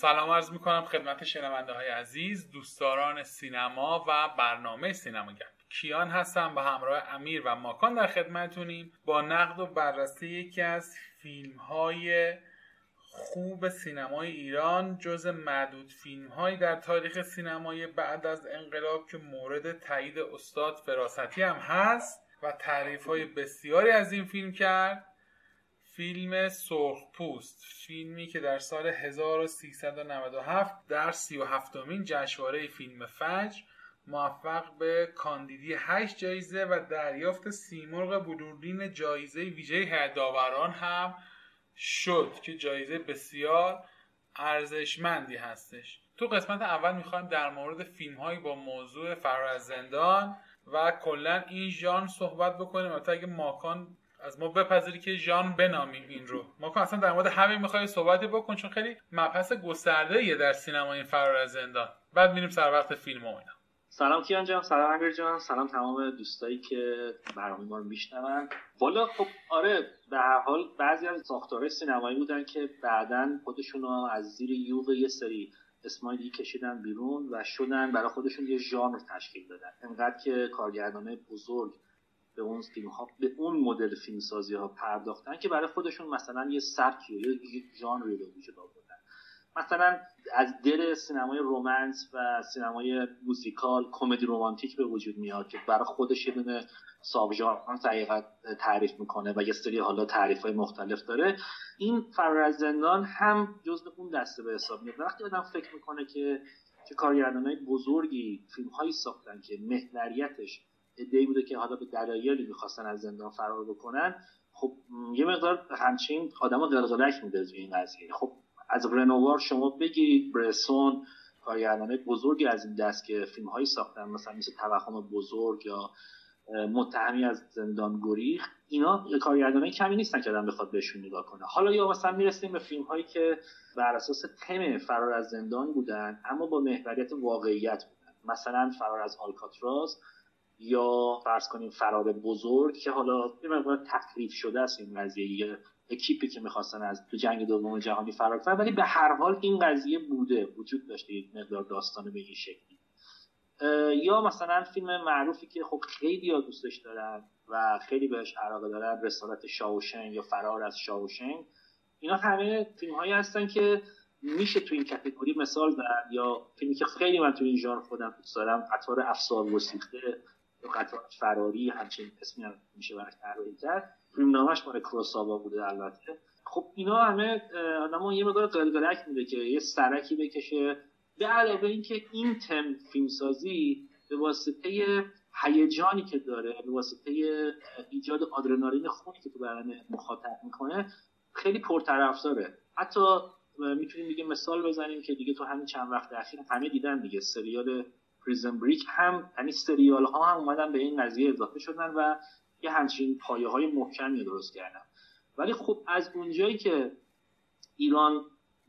سلام عرض می کنم خدمت شنونده های عزیز دوستداران سینما و برنامه سینما گپ. کیان هستم به همراه امیر و ماکان در خدمتونیم با نقد و بررسی یکی از فیلم های خوب سینمای ایران جز معدود فیلم هایی در تاریخ سینمای بعد از انقلاب که مورد تایید استاد فراستی هم هست و تعریف های بسیاری از این فیلم کرد. فیلم سرخپوست فیلمی که در سال 1397 در 37 مین جشنواره فیلم فجر موفق به کاندیدی 8 جایزه و دریافت سیمرغ بلورین جایزه ویژه هیئت داوران هم شد که جایزه بسیار ارزشمندی هستش. تو قسمت اول می‌خوایم در مورد فیلم هایی با موضوع فرار از زندان و کلا این ژان صحبت بکنیم. البته اگه ماکان از ما بپذیری که ژان بنامیم این رو. ماکان اصلا در مورد همین می‌خوای صحبتی بکن چون خیلی مبحث گسترده در سینما این فرار از زندان. بعد میریم سر وقت فیلم و اینا. سلام کیان جان سلام امیر جان سلام تمام دوستایی که برنامه ما رو میشنون. والا خب آره به هر حال بعضی از ساختارهای سینمایی بودن که بعدا خودشون رو از زیر یوغ یه سری اسمایی کشیدن بیرون و شدن برای خودشون یه ژانر تشکیل دادن. انقدر که کارگردانای بزرگ به اون فیلم ها به اون مدل فیلم سازی ها پرداختن که برای خودشون مثلا یه سبکی یا یه ژانری رو وجود آوردن مثلا از دل سینمای رومنس و سینمای موزیکال کمدی رومانتیک به وجود میاد که برای خودش یه دونه ساب تعریف می‌کنه و یه سری حالا تعریف های مختلف داره. این فرار از زندان هم جزء اون دسته به حساب میاد. وقتی آدم فکر می‌کنه که که های بزرگی فیلم هایی ساختن که محوریتش ادعی بوده که حالا به دلایلی می‌خواستن از زندان فرار بکنن. خب یه مقدار همچین آدم قلقلک میده این قضیه. خب از رنوار شما بگیرید. برسون کارگردانه بزرگی از این دست که فیلم هایی ساختن مثلا مثل توهم بزرگ یا متهمی از زندان گریخ. اینا کارگردانای کمی نیستن که آدم بخواد بهشون نگاه کنه. حالا یا مثلا می‌رسیم به فیلم هایی که بر اساس تم فرار از زندان بودن اما با محوریت واقعیت بودن. مثلا فرار از آلکاتراز. یا فرض کنیم فرار بزرگ که حالا یه مقدار تکلیف شده است این قضیه اکیپی که می‌خواستن از تو جنگ دوم جهانی فرار کنن ولی به هر حال این قضیه بوده وجود داشته یک مقدار داستان به این شکلی. یا مثلا فیلم معروفی که خب خیلی دوستش دارن و خیلی بهش علاقه دارن رسالت شاوشنگ یا فرار از شاوشنگ. اینا همه فیلم هایی هستن که میشه تو این کتگوری مثال زد یا فیلمی که خیلی من تو این ژانر خودم دوست دارم قطار افسار گسیخته یا قطار فراری همچین اسمی هم میشه برش طراحی کرد. فیلم نامش مال کروساوا بوده البته. خب اینا همه آدم یه مقدار قلقلک میده که یه سرکی بکشه. به علاوه اینکه این تم فیلمسازی به واسطه هیجانی که داره به واسطه ایجاد آدرنالین خونی که تو بدن مخاطب می‌کنه خیلی پرطرفداره. حتی می‌تونیم دیگه مثال بزنیم که دیگه تو همین چند وقت اخیر همه دیدن دیگه. سریال پریزن بریک هم یعنی سریال ها هم اومدن به این قضیه اضافه شدن و یه همچین پایه های محکمی درست کردن. ولی خب از اونجایی که ایران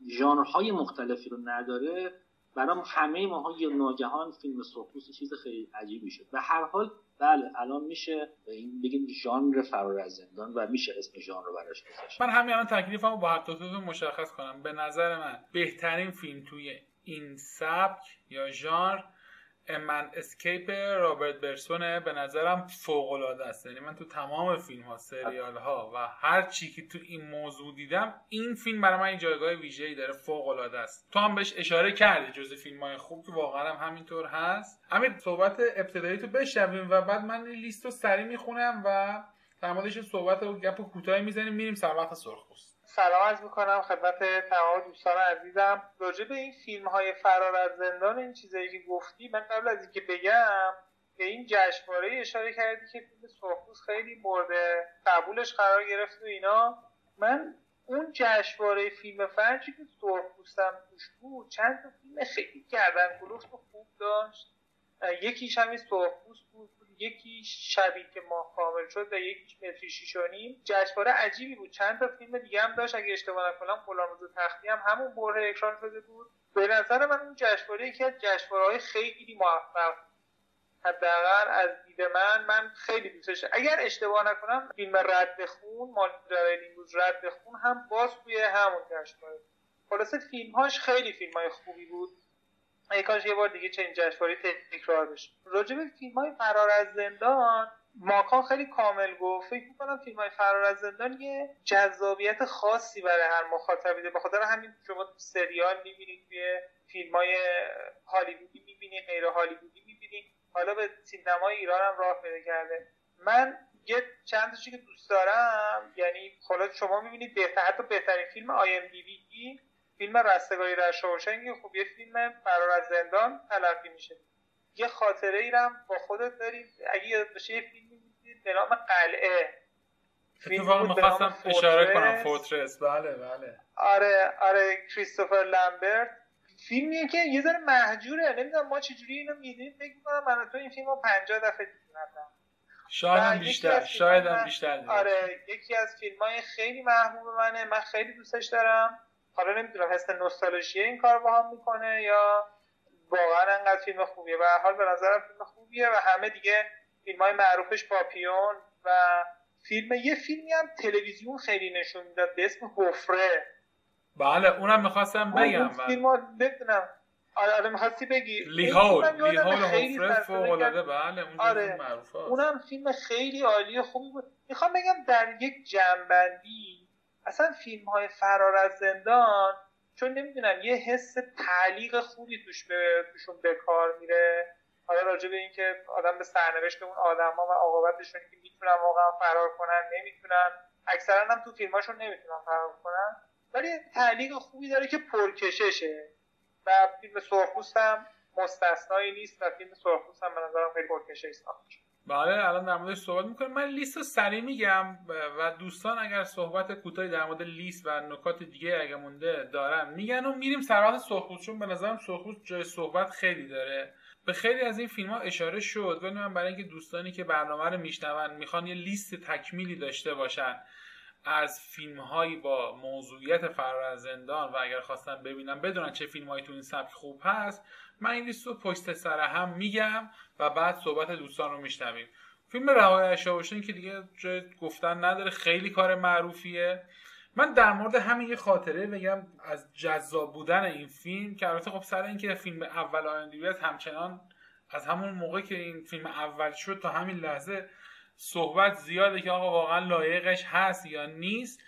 ژانرهای مختلفی رو نداره برای همه ماها یه ناگهان فیلم سرخپوست چیز خیلی عجیبی شد. و هر حال بله الان میشه این بگیم ژانر فرار از زندان و میشه اسم ژانر رو براش گذاشت. من همین الان تکلیفمو با هر مشخص کنم. به نظر من بهترین فیلم توی این سبک یا ژانر Man Escape رابرت برسونه به نظرم فوق العاده است. یعنی من تو تمام فیلم ها سریال ها و هر چی که تو این موضوع دیدم این فیلم برای من جایگاه ویژه‌ای داره فوق العاده است. تو هم بهش اشاره کردی جز فیلم های خوب که واقعا هم همینطور هست. امیر صحبت ابتدایی تو بشنویم و بعد من لیست رو سری می‌خونم و در موردش صحبت رو گپ کوتاهی می‌زنیم. میریم سر وقت سرخپوست. سلام عرض می‌کنم خدمت تمام دوستان عزیزم. راجع به این فیلم های فرار از زندان این چیزایی که گفتی من قبل از اینکه بگم به این جشنواره اشاره کردی که فیلم خیلی مورد قبولش قرار گرفت و اینا. من اون جشنواره فیلم فنجی که سرخپوستم توش بود چند تا فیلم خیلی گردن کلوفت خوب داشت. یکیش همین سرخپوست بود. یکی شبی که ماه کامل شد و یکیش متری شیشانیم جشنواره عجیبی بود. چند تا فیلم دیگه هم داشت. اگه اشتباه نکنم غلامرضا تختی هم همون بره اکران شده بود. به نظر من اون جشنواره یکی از جشنواره خیلی موفق حداقل از دید من من خیلی دوستش. اگر اشتباه نکنم فیلم رد خون ماجرای روز رد خون هم باز توی همون جشنواره خلاصه فیلمهاش خیلی فیلم های خوبی بود. ای کاش یه بار دیگه چنین جشنواره تکرار بشه راجع به فیلم های فرار از زندان ماکان خیلی کامل گفت. فکر می‌کنم فیلم های فرار از زندان یه جذابیت خاصی برای هر مخاطبی ده به خاطر همین شما سریال می‌بینید توی فیلم های هالیوودی می‌بینید غیر هالیوودی می‌بینید. حالا به سینمای ایران هم راه پیدا کرده. من یه چند که دوست دارم. یعنی حالا شما می‌بینید بهتر حتی بهترین فیلم آی ام دی فیلم رستگاری در شاوشنگ خب یه فیلم فرار از زندان تلقی میشه. یه خاطره ای با خودت دارید اگه یاد باشه یه فیلمی می‌دید به نام قلعه. اتفاقا می‌خواستم اشاره کنم فورترس بله بله. آره آره کریستوفر لامبرت. فیلمیه که یه ذره محجوره. نمی‌دونم ما چجوری اینو می‌دونیم. فکر می‌کنم من تو این فیلم رو 50 دفعه دیدم شاید هم بیشتر شاید هم بیشتر آره یکی از فیلم های خیلی محبوب منه. من خیلی دوستش دارم. حالا نمی‌دونم حس نوستالژی این کار با هم می‌کنه یا واقعا انقدر فیلم خوبیه؟ و حال به نظرم فیلم خوبیه و همه دیگه فیلم های معروفش پاپیون و فیلم یه فیلمی هم تلویزیون خیلی نشون می‌داد به اسم حفره. بله اونم می‌خواستم بگم. فیلم ها نمی‌دونم آره آره می‌خواستی بگی. لیهول لیهول حفره فوق العاده بله اون آره. اونم فیلم خیلی عالی خوبی بود. می‌خوام بگم در یک جنبندی اصلا فیلم های فرار از زندان چون نمی‌دونم یه حس تعلیق خوبی توش به توشون به کار میره. حالا راجع به اینکه آدم به سرنوشت اون آدما و عاقبتشون که می‌تونن واقعا فرار کنن نمی‌تونن. اکثرا هم تو فیلماشون نمی‌تونن فرار کنن. ولی تعلیق خوبی داره که پرکششه. و فیلم سرخپوست هم مستثنایی نیست و فیلم سرخپوست هم به نظرم خیلی پرکشه ساخته بله الان در موردش صحبت می‌کنم من لیست رو سریع میگم و دوستان اگر صحبت کوتاهی در مورد لیست و نکات دیگه اگه مونده دارم میگن و میریم سر وقت چون به نظرم سرخپوست جای صحبت خیلی داره. به خیلی از این فیلم ها اشاره شد. ولی من برای اینکه دوستانی که برنامه رو میشنون می‌خوان یه لیست تکمیلی داشته باشن از فیلم هایی با موضوعیت فرار از زندان و اگر خواستن ببینن بدونن چه فیلم هایی تو این سبک خوب هست من این لیست رو پشت سر هم میگم و بعد صحبت دوستان رو میشنویم. فیلم رهایی شاوشن که دیگه جای گفتن نداره خیلی کار معروفیه. من در مورد همین یه خاطره بگم از جذاب بودن این فیلم که البته خب سر اینکه فیلم اول آیندیویت همچنان از همون موقع که این فیلم اول شد تا همین لحظه صحبت زیاده که آقا واقعا لایقش هست یا نیست.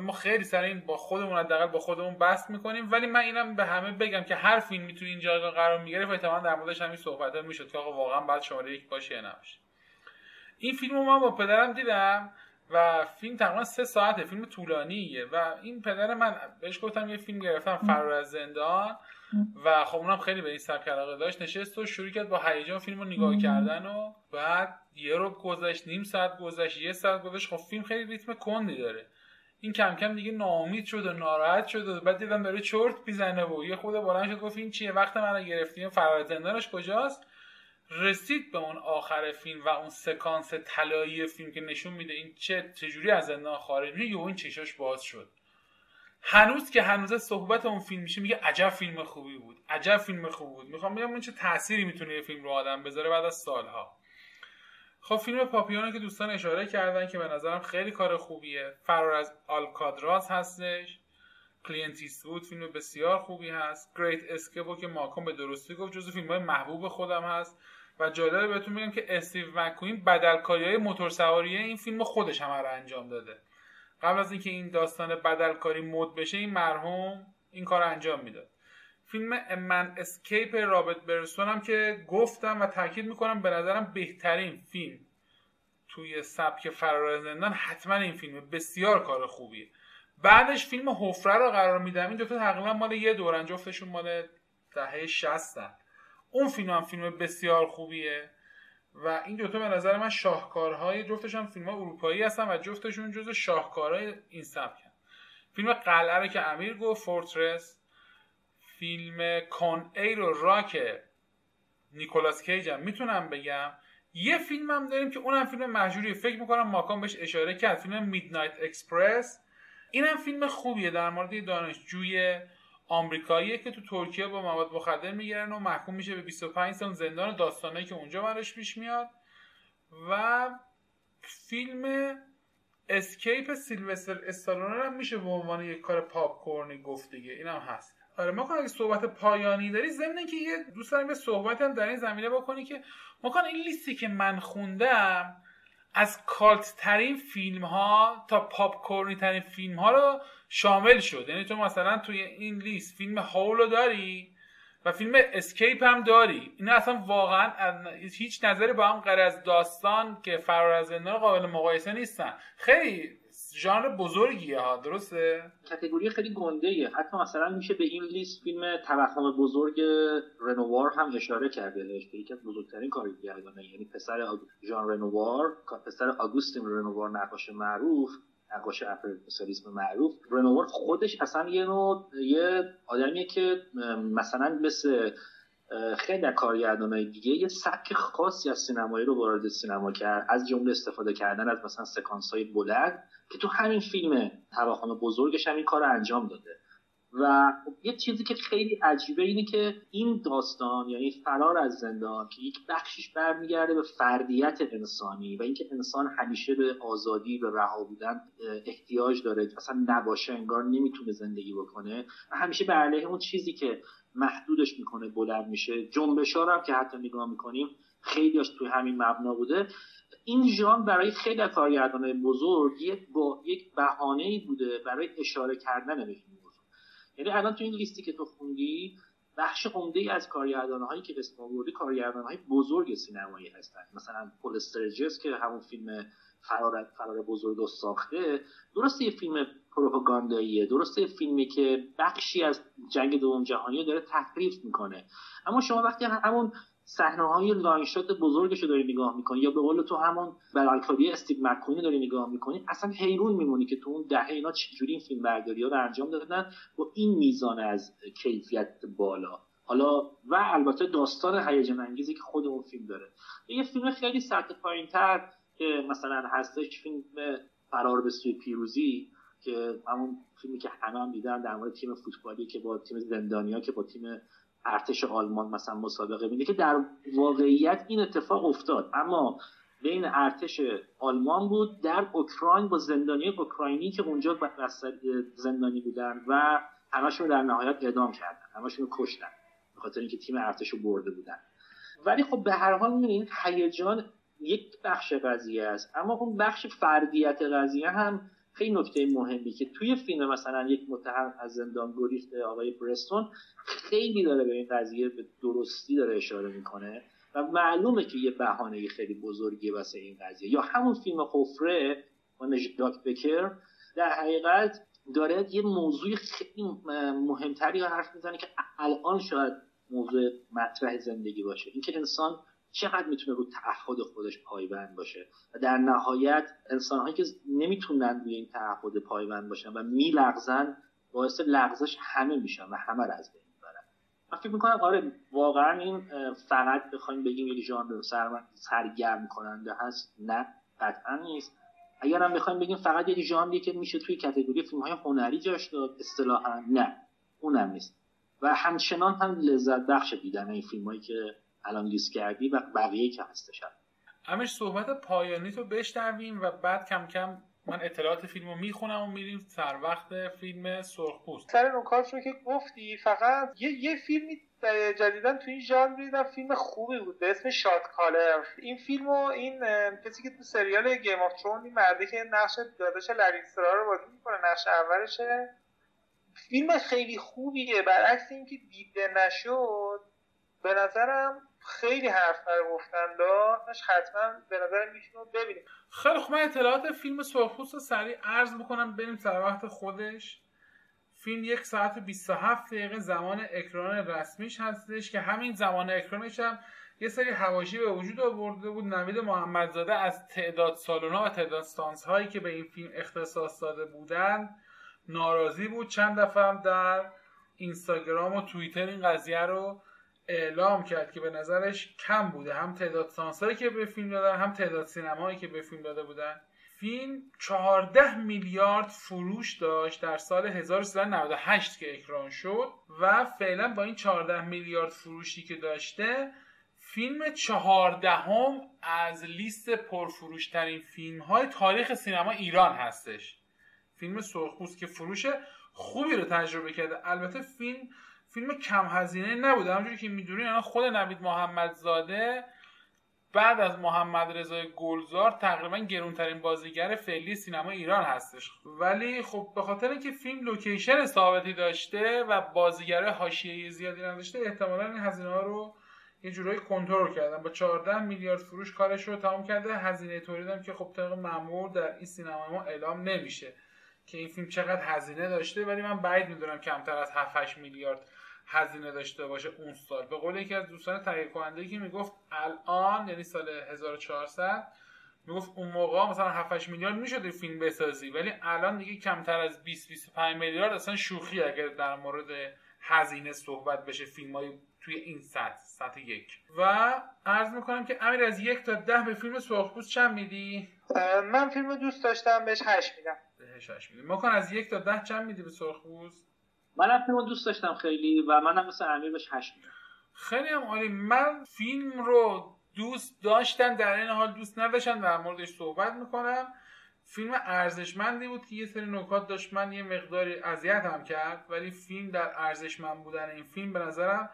ما خیلی سر این با خودمون حداقل با خودمون بحث می‌کنیم. ولی من اینم به همه بگم که هر فیلمی تو این جایگاه قرار می‌گرفت احتمالاً در موردش همین صحبت ها می‌شد که آقا واقعا بعد شماره یک باشه یا نباشه. این فیلم رو من با پدرم دیدم و فیلم تقریبا سه ساعته فیلم طولانیه و این پدر من بهش گفتم یه فیلم گرفتم فرار از زندان. و خب اونم خیلی به این سبک علاقه داشت. نشست و شروع کرد با هیجان فیلم رو نگاه کردن و بعد یه رو گذشت نیم ساعت گذشت یه ساعت گذشت. خب فیلم خیلی ریتم کندی داره. این کم کم دیگه ناامید شد و ناراحت شد و بعد دیدم داره چرت می‌زنه و یه خود بلند شد گفت این چیه؟ وقت منو گرفتیم فرار زندانش کجاست؟ رسید به اون آخر فیلم و اون سکانس طلایی فیلم که نشون میده این چه چجوری از زندان خارج میشه یهو این چشاش باز شد. هنوز که هنوز صحبت اون فیلم میشه میگه عجب فیلم خوبی بود عجب فیلم خوبی بود. می‌خوام بگم اون چه تأثیری می‌تونه یه فیلم رو آدم بذاره بعد از سالها. خب فیلم پاپیونو که دوستان اشاره کردن که به نظرم خیلی کار خوبیه. فرار از آلکاتراز هستش. کلینت ایستوود فیلم بسیار خوبی هست. Great Escape و که ماکان به درستی گفت جزو فیلم های محبوب خودم هست. و جالبه بهتون میگم که استیو مکوین بدلکاری های موتور سواری این فیلم خودش هم رو انجام داده. قبل از اینکه این داستان بدلکاری مد بشه این مرحوم این کار انجام می‌داد. فیلم من اسکیپ رابرت برسون هم که گفتم و تاکید می‌کنم به نظرم بهترین فیلم توی سبک فرار زندان حتما این فیلم. بسیار کار خوبیه. بعدش فیلم حفره رو قرار میدم. این دوتا تقریبا مال یه دورن جفتشون مال دهه 60 اون فیلم هم فیلم بسیار خوبیه و این دوتا به نظر من شاهکارهای جفتشون فیلم اروپایی هستن و جفتشون جز شاهکارهای این سبکن. فیلم قلعه که امیر گفت Fortress فیلم Con Air و راک نیکولاس کیج هم می‌تونم بگم. یه فیلم هم داریم که اونم فیلم مهجوری فکر می‌کنم ماکان بهش اشاره کرد. فیلم Midnight Express. اینم فیلم خوبیه. در مورد دانشجوی آمریکاییه که تو ترکیه با مواد مخدر می‌گیرن و محکوم میشه به 25 سال زندان داستانایی که اونجا براش پیش میاد. و فیلم Escape سیلوستر استالون هم میشه به عنوان یک کار پاپ کورنی گفت دیگه. اینم هست. آره ما اگه صحبت پایانی داری ضمن که یه دوست داریم به صحبت هم در این زمینه بکنی که ما این لیستی که من خوندم از cult ترین فیلم ها تا پاپ کورنی ترین فیلم ها رو شامل شد. یعنی تو مثلا توی این لیست فیلم Hole و داری و فیلم Escape هم داری. اینا اصلا واقعا هیچ نظری با هم غیر از داستان که فرار از زندان قابل مقایسه نیستن. خیلی ژانر بزرگیه ها درسته کاتگوری خیلی گنده ایه. حتی مثلا میشه به این لیست فیلم توهم بزرگ رنووار هم اشاره کرده که یکی از بزرگترین کارگردانه یعنی پسر ژان رنووار پسر آگوستین رنووار نقاش معروف نقاش امپریالیسم معروف رنووار خودش اصلا یه نوع یه آدمیه که مثلا مثل خیلی در کارگردانهای دیگه یه سبک خاصی از سینمایی رو وارد سینما کرد. از جمله استفاده کردن از مثلا سکانس های بلند که تو همین فیلم توهم بزرگش هم این کار رو انجام داده. و یه چیزی که خیلی عجیبه اینه که این داستان یعنی فرار از زندان که یک بخشش برمیگرده به فردیت انسانی و اینکه انسان همیشه به آزادی به رها بودن احتیاج داره. اصلا نباشه انگار نمی‌تونه زندگی بکنه. و همیشه به علیه اون چیزی که محدودش می‌کنه بلند میشه. جنبش هم که حتی نگاه می‌کنیم خیلیاش توی همین مبنا بوده. این ژان برای خیلی از کارگردانان بزرگ با یک بهانه بوده برای اشاره کردن به این موضوع. یعنی الان تو این لیستی که تو خوندی بخش عمده ای از کارگردان هایی که اسم آوردی کارگردان های بزرگ سینمایی هستن. مثلا پول استرجس که همون فیلم فرار فرار بزرگ رو ساخته درسته یه فیلم پروپاگانداییه درسته فیلمی که بخشی از جنگ دوم جهانی داره تحریف می‌کنه. اما شما وقتی همون صحنه های long shot بزرگش رو داری نگاه می‌کنی یا به قول تو همون بدلکاری استیو مکونی داری نگاه می‌کنی اصلا حیرون میمونی که تو اون دهه اینا چجوری این فیلم برداری رو انجام دادن با این میزان از کیفیت بالا. حالا و البته داستان هیجان انگیزی که خود اون فیلم داره. یه فیلم خیلی سطح پایینتر که مثلا هستش فیلم فرار به سوی پیروزی. که همون فیلمی که همه هم دیدن در مورد تیم فوتبالی که با تیم زندانیا که با تیم ارتش آلمان مثلا مسابقه میده که در واقعیت این اتفاق افتاد. اما بین ارتش آلمان بود در اوکراین با زندانی اوکراینی که اونجا زندانی بودن و همشون در نهایت اعدام کردن همشون رو کشتن به خاطر اینکه تیم ارتش رو برده بودن. ولی خب به هر حال می‌بینید هیجان یک بخش قضیه است اما اون بخش فردیت قضیه هم خیلی نکته مهمی که توی فیلم مثلا یک متهم از زندان گریخته آقای برستون خیلی داره به این قضیه به درستی داره اشاره می‌کنه و معلومه که یه بهانه خیلی بزرگی واسه این قضیه. یا همون فیلم خفره و نجات بکر در حقیقت داره یه موضوع خیلی مهمتری حرف می‌زنه که الان شاید موضوع مطرح زندگی باشه. اینکه انسان چقدر می‌تونه رو تعهد خودش پایبند باشه؟ و در نهایت انسانهایی که نمی‌تونن روی این تعهد پایبند باشن و میلغزن باعث لغزش همه میشن و همه رو از بین می‌برن. من فکر می‌کنم آره واقعا این فقط بخوایم بگیم یک ژانر سرگرم کننده هست نه قطعا نیست. اگر هم بخوایم بگیم فقط یک ژانری که میشه توی کتگوری فیلم های هنری جاش داد اصطلاحا نه اونم نیست. و همچنان هم لذت بخش دیدن این فیلم هایی که الان لیست کردی و بقیه که هستش. همش صحبت پایانی تو بشنویم و بعد کم کم من اطلاعات فیلم رو می‌خونم و میریم سر وقت فیلم سرخپوست. سر نکات رو که گفتی فقط یه, یه فیلمی جدیدا تو این ژانر دیدم فیلم خوبی بود به اسم Shot Caller. این فیلمو این کسی که تو سریال Game of Thrones این مرده که نقش داداش لنیسترا رو بازی می‌کنه نقش اولشه. فیلم خیلی خوبیه. برعکس اینکه دیده نشد به نظرم خیلی حرف برای گفتن داشت حتما به نظر میشون ببینیم. خیلی خوب من اطلاعات فیلم سرخپوست رو سریع عرض بکنم بریم سر وقت خودش. فیلم یک ساعت و 27 دقیقه زمان اکران رسمیش هستش که همین زمان اکرانش هم یه سری هواشی به وجود آورده بود. نوید محمدزاده از تعداد سالونا و تعداد ستانس هایی که به این فیلم اختصاص داده بودند ناراضی بود. چند دفعه هم در اینستاگرام و توییتر این قضیه رو اعلام کرد که به نظرش کم بوده. هم تعداد سانسایی که به فیلم دادن هم تعداد سینمایی که به فیلم داده بودن. فیلم 14 میلیارد فروش داشت در سال 1398 که اکران شد و فعلا با این 14 میلیارد فروشی که داشته فیلم چهاردهم از لیست پرفروشترین فیلم های تاریخ سینما ایران هستش. فیلم سرخپوست که فروش خوبی رو تجربه کرده. البته فیلم فیلم کم هزینه نبوده. همونجوری که می‌دونی خود نوید محمدزاده بعد از محمد رضای گلزار تقریبا گرونترین بازیگر فعلی سینما ایران هستش. ولی خب به خاطر اینکه فیلم لوکیشن ثابتی داشته و بازیگر حاشیه‌ای زیادی نداشته احتمالا این هزینه ها رو یه جورایی کنترل کردن. با 14 میلیارد فروش کارش رو تمام کرده. هزینه تولیدم که خب طبق معمول در این سینما ما اعلام نمیشه که این فیلم چقدر هزینه داشته. ولی من بعید می‌دونم کمتر از 7 میلیارد هزینه داشته باشه اون سال به قول یکی از دوستان تهیه کننده که می‌گفت الان یعنی سال 1400 می‌گفت اون موقع مثلا 7 میلیارد می‌شد فیلم بسازی ولی الان دیگه کمتر از 20 25 میلیارد اصلا شوخی اگر در مورد هزینه صحبت بشه فیلم های توی این سطح سطح یک و عرض می‌کنم که امیر از یک تا ده به فیلم سرخپوست چند میدی؟ من فیلم دوست داشتم بهش هشت میدم بهش هشت میدی کن از یک تا ده چند میدی به سرخپوست؟ منم فیلم دوست داشتم خیلی و منم مثل امیر بهش هشت میدم. خیلی هم عالی. من فیلم رو دوست داشتم در این حال دوست نداشتم در موردش صحبت می‌کنم. فیلم ارزشمندی بود که یه سری نکات داشت. من یه مقداری اذیت هم کرد ولی فیلم در ارزشمند بودن این فیلم به نظرم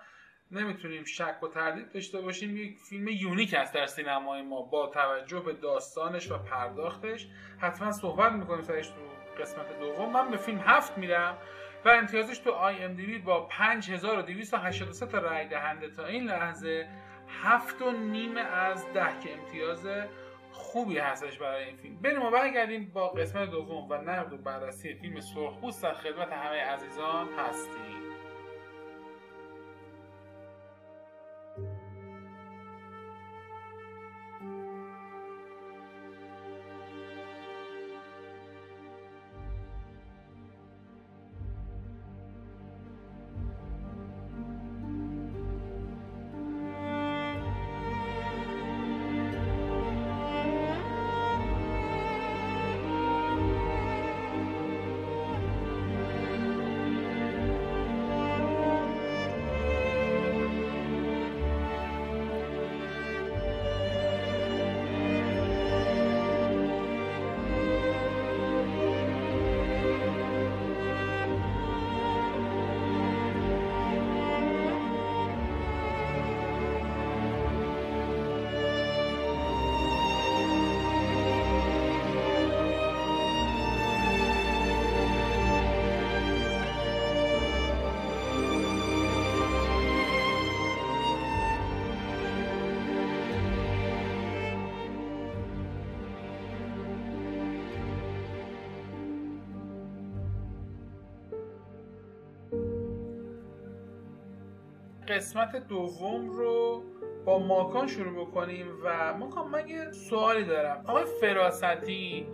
نمی‌تونیم شک و تردید داشته باشیم. یک فیلم یونیک است در سینمای ما با توجه به داستانش و پرداختش. حتما صحبت می‌کنیم سرش تو قسمت دوم. من به فیلم هفت میرم و امتیازش تو آی ام دی با 5283 تا رای دهنده تا این لحظه هفت و نیم از ده که امتیاز خوبی هستش برای این فیلم. بریم و برگردیم با قسمت دوم و نقد و بررسی فیلم سرخپوست در خدمت همه عزیزان هستیم. قسمت دوم رو با ماکان شروع بکنیم و ماکان من یه سوالی دارم. آقای فراستی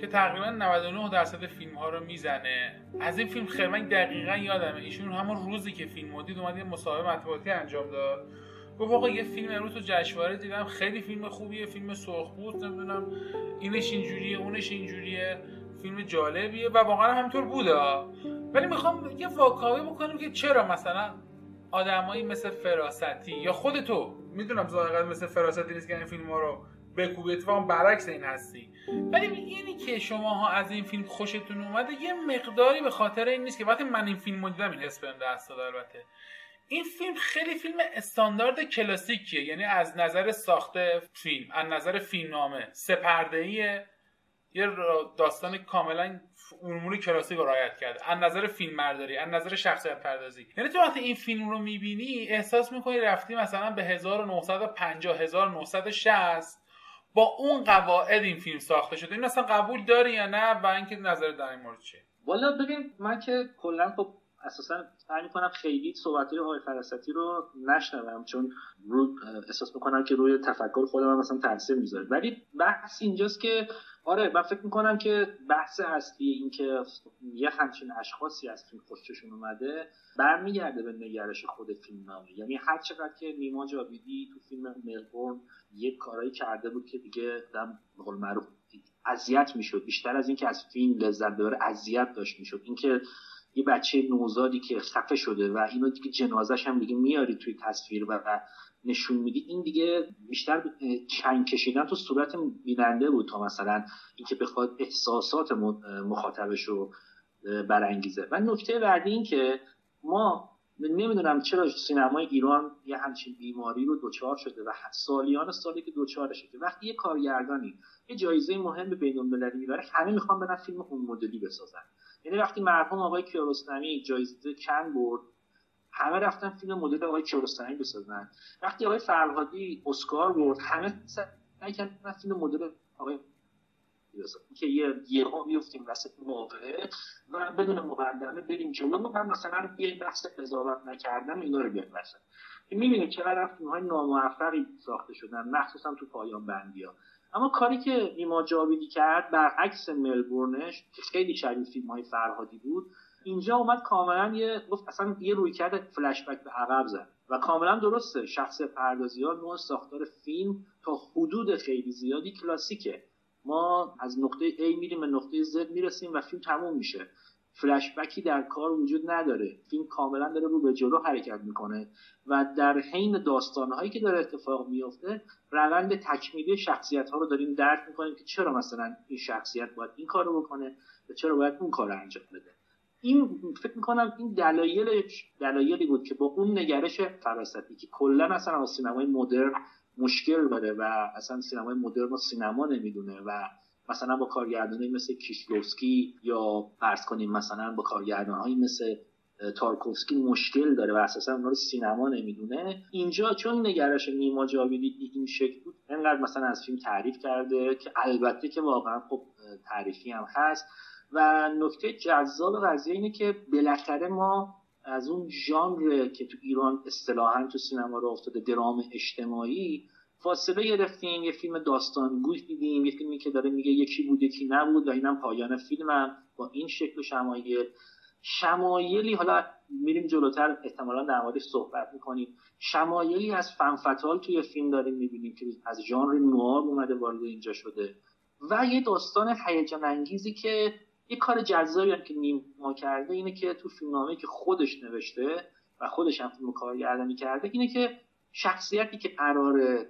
که تقریبا 99 درصد فیلم ها رو می‌زنه از این فیلم خیلی من دقیقا یادمه. ایشون همون روزی که فیلم دید اومد یه مصاحبه مطبوعاتی انجام داد. گفت آقا یه فیلم امروز تو جشنواره دیدم خیلی فیلم خوبیه فیلم سرخ بود نمی‌دونم اینش اینجوریه اونش اینجوریه فیلم جالبیه و واقعا همینطور بوده. ولی می‌خوام یه واکاوی بکنیم که چرا مثلا آدمایی مثل فراستی یا خود تو. می‌دونم ظاهرا مثل فراستی نیست که این فیلم ها رو بکوبی. اتفاقا برعکس این هستی. ولی اینی که شما از این فیلم خوشتون اومده یه مقداری به خاطر این نیست که وقتی من این فیلم رو دیدم این حس بهم دست داد البته. این فیلم خیلی فیلم استاندارد کلاسیکیه یعنی از نظر ساخته فیلم از نظر فیلمنامه سپردهیه یه داستان کاملا امور کلاسیک رو رعایت کرده. از نظر فیلم برداری از نظر شخصیت پردازی. یعنی تو وقتی این فیلم رو می‌بینی احساس می‌کنی رفتی مثلا به 1950 1960 با اون قواعد این فیلم ساخته شده. این مثلا قبول داری یا نه و اینکه نظر در این مورد چیه؟ والا ببین من که کلا خب اساسا سعی می‌کنم خیلی صحبت های فراستی رو نشنوم چون رو احساس می‌کنم که روی تفکر خودم مثلا تاثیر می‌ذاره. ولی بحث اینجاست که آره من فکر می‌کنم که بحث اصلی این که یه همچین اشخاصی از فیلم خوششون اومده برمیگرده به نگرش خود فیلم نامه یعنی هر چقدر که نیما جاویدی تو فیلم ملبورن یک کارایی کرده بود که دیگه دم قول معروف اذیت می‌شد. بیشتر از اینکه از فیلم لذت ببره اذیت داشت می‌شد. اینکه یه بچه نوزادی که خفه شده و اینو دیگه جنازش هم دیگه میاری توی تصویر و نشون میدی. این دیگه بیشتر چنگ کشیدن تو صورت بیننده بود تا مثلا اینکه بخواد احساسات مخاطبش رو برانگیزه. و نکته بعدی این که ما نمی‌دونم چرا سینمای ایران یه همچین بیماری رو دوچار شده و سالیان سالی که دوچارشه که وقتی یه کارگردانی یه جایزه مهم به بین المللی می‌بره همه می‌خوان برن فیلم اون مدلی بسازن. یعنی وقتی مرحوم آقای کیارستمی جایزه کن برد همه رفتن فیلم مدل آقای کیارستمی بسازن. وقتی آقای فرهادی اسکار برد همه سعی کردن فیلم مدل آقای که یه یه ها بیفتیم وسط موقعه و بدون مقدمه بریم جلو. من مثلا یه بحث قضاوت نکردم اینا رو بیاد وسط می‌بینید چقدر فیلم های ناموفقی ساخته شدن مخصوصا تو پایان بندی ها اما کاری که نیما جاویدی کرد برعکس ملبورنش که خیلی شبیه فیلم های فرهادی بود اینجا اومد کاملا یه گفت اصلا یه روی کرده فلشبک به عقب زد. و کاملا درسته شخص پردازی ها نوع ساختار فیلم تا حدود خیلی زیادی کلاسیکه. ما از نقطه A میریم به نقطه Z می‌رسیم و فیلم تموم میشه. فلشبکی در کار وجود نداره. فیلم کاملا داره رو به جلو حرکت می‌کنه و در حین داستانهایی که داره اتفاق میفته روند تکمیلی شخصیت ها رو داریم درک می‌کنیم که چرا مثلا این شخصیت باید این کار رو بکنه و چرا باید اون کار انجام بده. این فکر می‌کنم این دلایلش دلایلی بود که با اون نگرش فراستی که کلا مثلا سینمای مدرن مشکل داره و اصلا سینمای مدرن رو سینما نمی‌دونه و مثلا با کارگردانی مثل کیشلوفسکی یا فرض کنیم مثلا با کارگردانهایی مثل تارکوفسکی مشکل داره و اساسا اونها رو سینما نمی‌دونه. اینجا چون نگرش نیما جاویدی این شکل بود انقدر مثلا از فیلم تعریف کرده که البته که واقعا خب تعریفی هم هست. و نکته جذاب قضیه اینه که بالاخره ما از اون ژانر که تو ایران اصطلاحا تو سینما رو افتاده درام اجتماعی فاصله گرفتیم یه فیلم داستانگوی دیدیم یه فیلمی که داره میگه یکی بود یکی نبود و اینم پایان فیلمم با این شکل و شمایل. شمایلی حالا میریم جلوتر احتمالا در موردش صحبت می‌کنیم. شمایلی از فنفتال توی فیلم داریم می‌بینیم که از ژانر نوار اومده وارد اینجا شده. و یه داستان هیجان انگیزی که یه کار جذابی هم که نیما کرده اینه که تو فیلمنامه که خودش نوشته و خودش هم فیلم کارگردانی کرده اینه که شخصیتی که قرار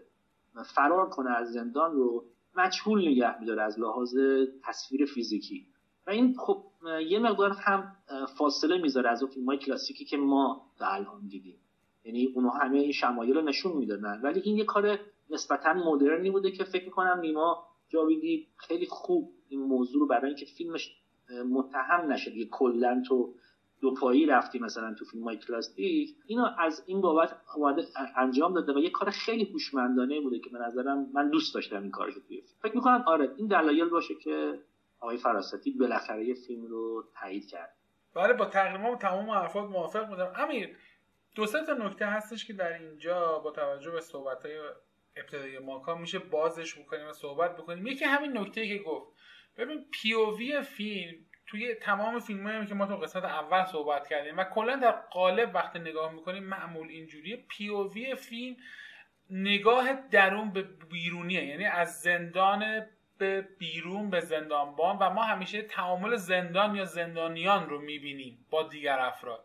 فرار کنه از زندان رو مجهول نگه میداره از لحاظ تصویر فیزیکی. و این خب یه مقدار هم فاصله می‌ذاره از اون فیلم های کلاسیکی که ما تا الان دیدیم. یعنی اونها همه این شمایل رو نشون می‌دادن. ولی این یه کار نسبتا مدرنی بوده که فکر می‌کنم نیما جاویدی خیلی خوب این موضوع رو برای اینکه فیلمش متهم نشه دیگه کلا تو دو پایی رفتی مثلا تو فیلم های کلاسیک. اینو از این بابت انجام داده و یه کار خیلی هوشمندانه بوده که به نظرم من دوست داشتم این کارو توی فکر می‌کنم آره این دلایل باشه که آقای فراستی بالاخره یه فیلم رو تایید کرد. بله با تقریبا تمام حرفات موافق بودم. امیر دو سه تا نکته هستش که در اینجا با توجه به صحبت های ابتدای ماکا میشه بازش بکنیم و صحبت بکنیم. یکی همین نکته که گفت. ببین پیووی فیلم توی تمام فیلم هایی که ما تو قسمت اول صحبت کردیم و کلا در قالب وقتی نگاه می‌کنیم معمول اینجوریه. پیووی فیلم نگاه درون به بیرونیه یعنی از زندان به بیرون به زندانبان و ما همیشه تعامل زندان یا زندانیان رو می‌بینیم با دیگر افراد.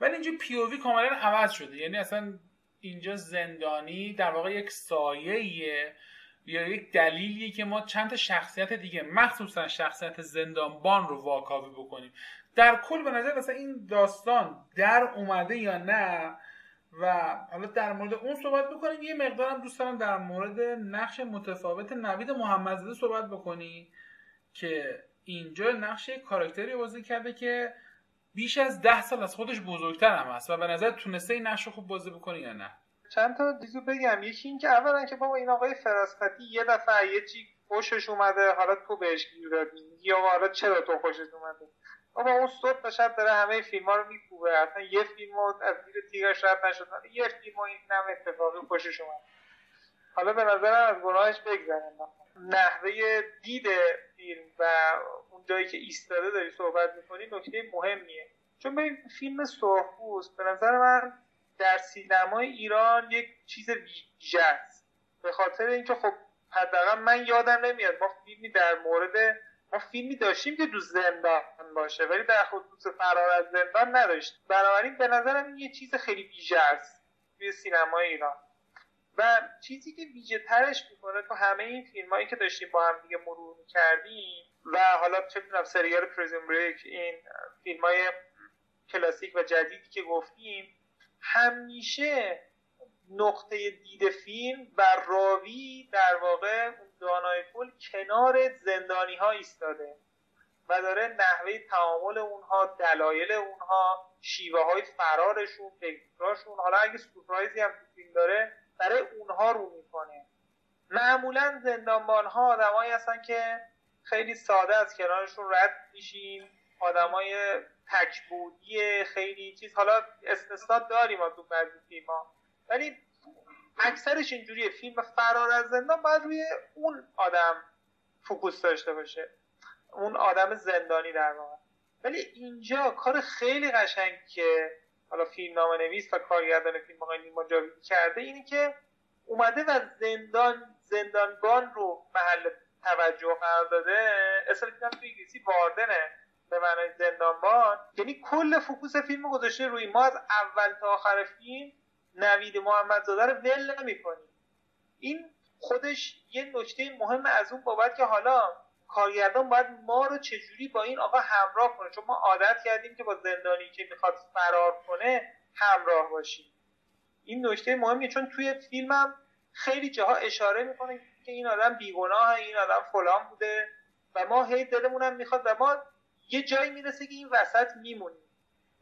ولی اینجا پیووی کاملا عوض شده یعنی اصلا اینجا زندانی در واقع یک سایه یا یک دلیلیه که ما چند تا شخصیت دیگه مخصوصا شخصیت زندانبان رو واکاوی بکنیم. در کل به نظر مثلا این داستان در اومده یا نه و حالا در مورد اون صحبت بکنیم. یه مقدارم دوست دارم در مورد نقش متفاوت نوید محمدزاده صحبت بکنی که اینجا نقش کاراکتری بازی کرده که بیش از ده سال از خودش بزرگتر هم هست و به نظر تونسته این نقش رو خوب بازی بکنی یا نه. چند تا دیزو بگم. یکی این که اولا که بابا این آقای فراستی یه دفعه یه چی خوشش اومده. حالا تو بهش گیر یا حالا چرا تو خوشش اومده؟ بابا اون صبح تا داره همه فیلم ها رو میکوبه. اصلا یه فیلم از زیر تیغش رد نشد. یه فیلم این نم اتفاقی خوشش اومد. حالا به نظرم از گناهش بگذاریم نحوه دید فیلم و اون جایی که ایستاده داری صحبت می‌کنی نکته مهمیه. چون به فیلم سرخپوست. به نظر من در سینمای ایران یک چیز ویژه است. به خاطر اینکه خب حداقل من یادم نمیاد. ما فیلمی در مورد ما فیلمی داشتیم که دو زندان باشه ولی در خصوص فرار از زندان نداشتیم. بنابراین به نظرم این یه چیز خیلی ویژه است توی سینمای ایران. و چیزی که ویژه ترش می‌کنه تو همه این فیلم هایی که داشتیم با هم دیگه مرور کردیم و حالا چه می‌دونم سریال پریزن بریک این فیلم های کلاسیک و جدیدی که گفتیم همیشه نقطه دید فیلم و راوی در واقع دانای پل کنار زندانی ها ایستاده و داره نحوه تعامل اونها دلایل اونها شیوه های فرارشون فکراشون حالا اگه سورپرایزی هم تو فیلم داره برای اونها رو می‌کنه. معمولا زندانبان ها آدمایی هستن که خیلی ساده از کنارشون رد میشین. آدمای تکبودی خیلی چیز. حالا استثنا داریم تو بعضی فیلم ها ولی اکثرش اینجوریه. فیلم فرار از زندان باید روی اون آدم فوکوس داشته باشه. اون آدم زندانی در واقع. ولی اینجا کار خیلی قشنگی که حالا فیلم نام نویس و کارگردان فیلم آقای نیما جاویدی کرده اینی که اومده و زندان زندانبان رو محل توجه قرار داده. اصلا فیلم توی انگلیسی واردنه. به معنای زندانبان یعنی کل فوکوس فیلم گذاشته روی ما از اول تا آخر فیلم نوید محمدزاده رو ول نمی‌کنیم. این خودش یه نکته مهم از اون بابت که حالا کارگردان باید ما رو چجوری با این آقا همراه کنه. چون ما عادت کردیم که با زندانی که می‌خواد فرار کنه همراه باشیم. این نکته مهمیه چون توی فیلمم خیلی جاها اشاره می‌کنه که این آدم بیگناه این آدم فلان بوده و ما هی دلمونم می‌خواد و ما یه جایی می‌رسه که این وسط میمونیم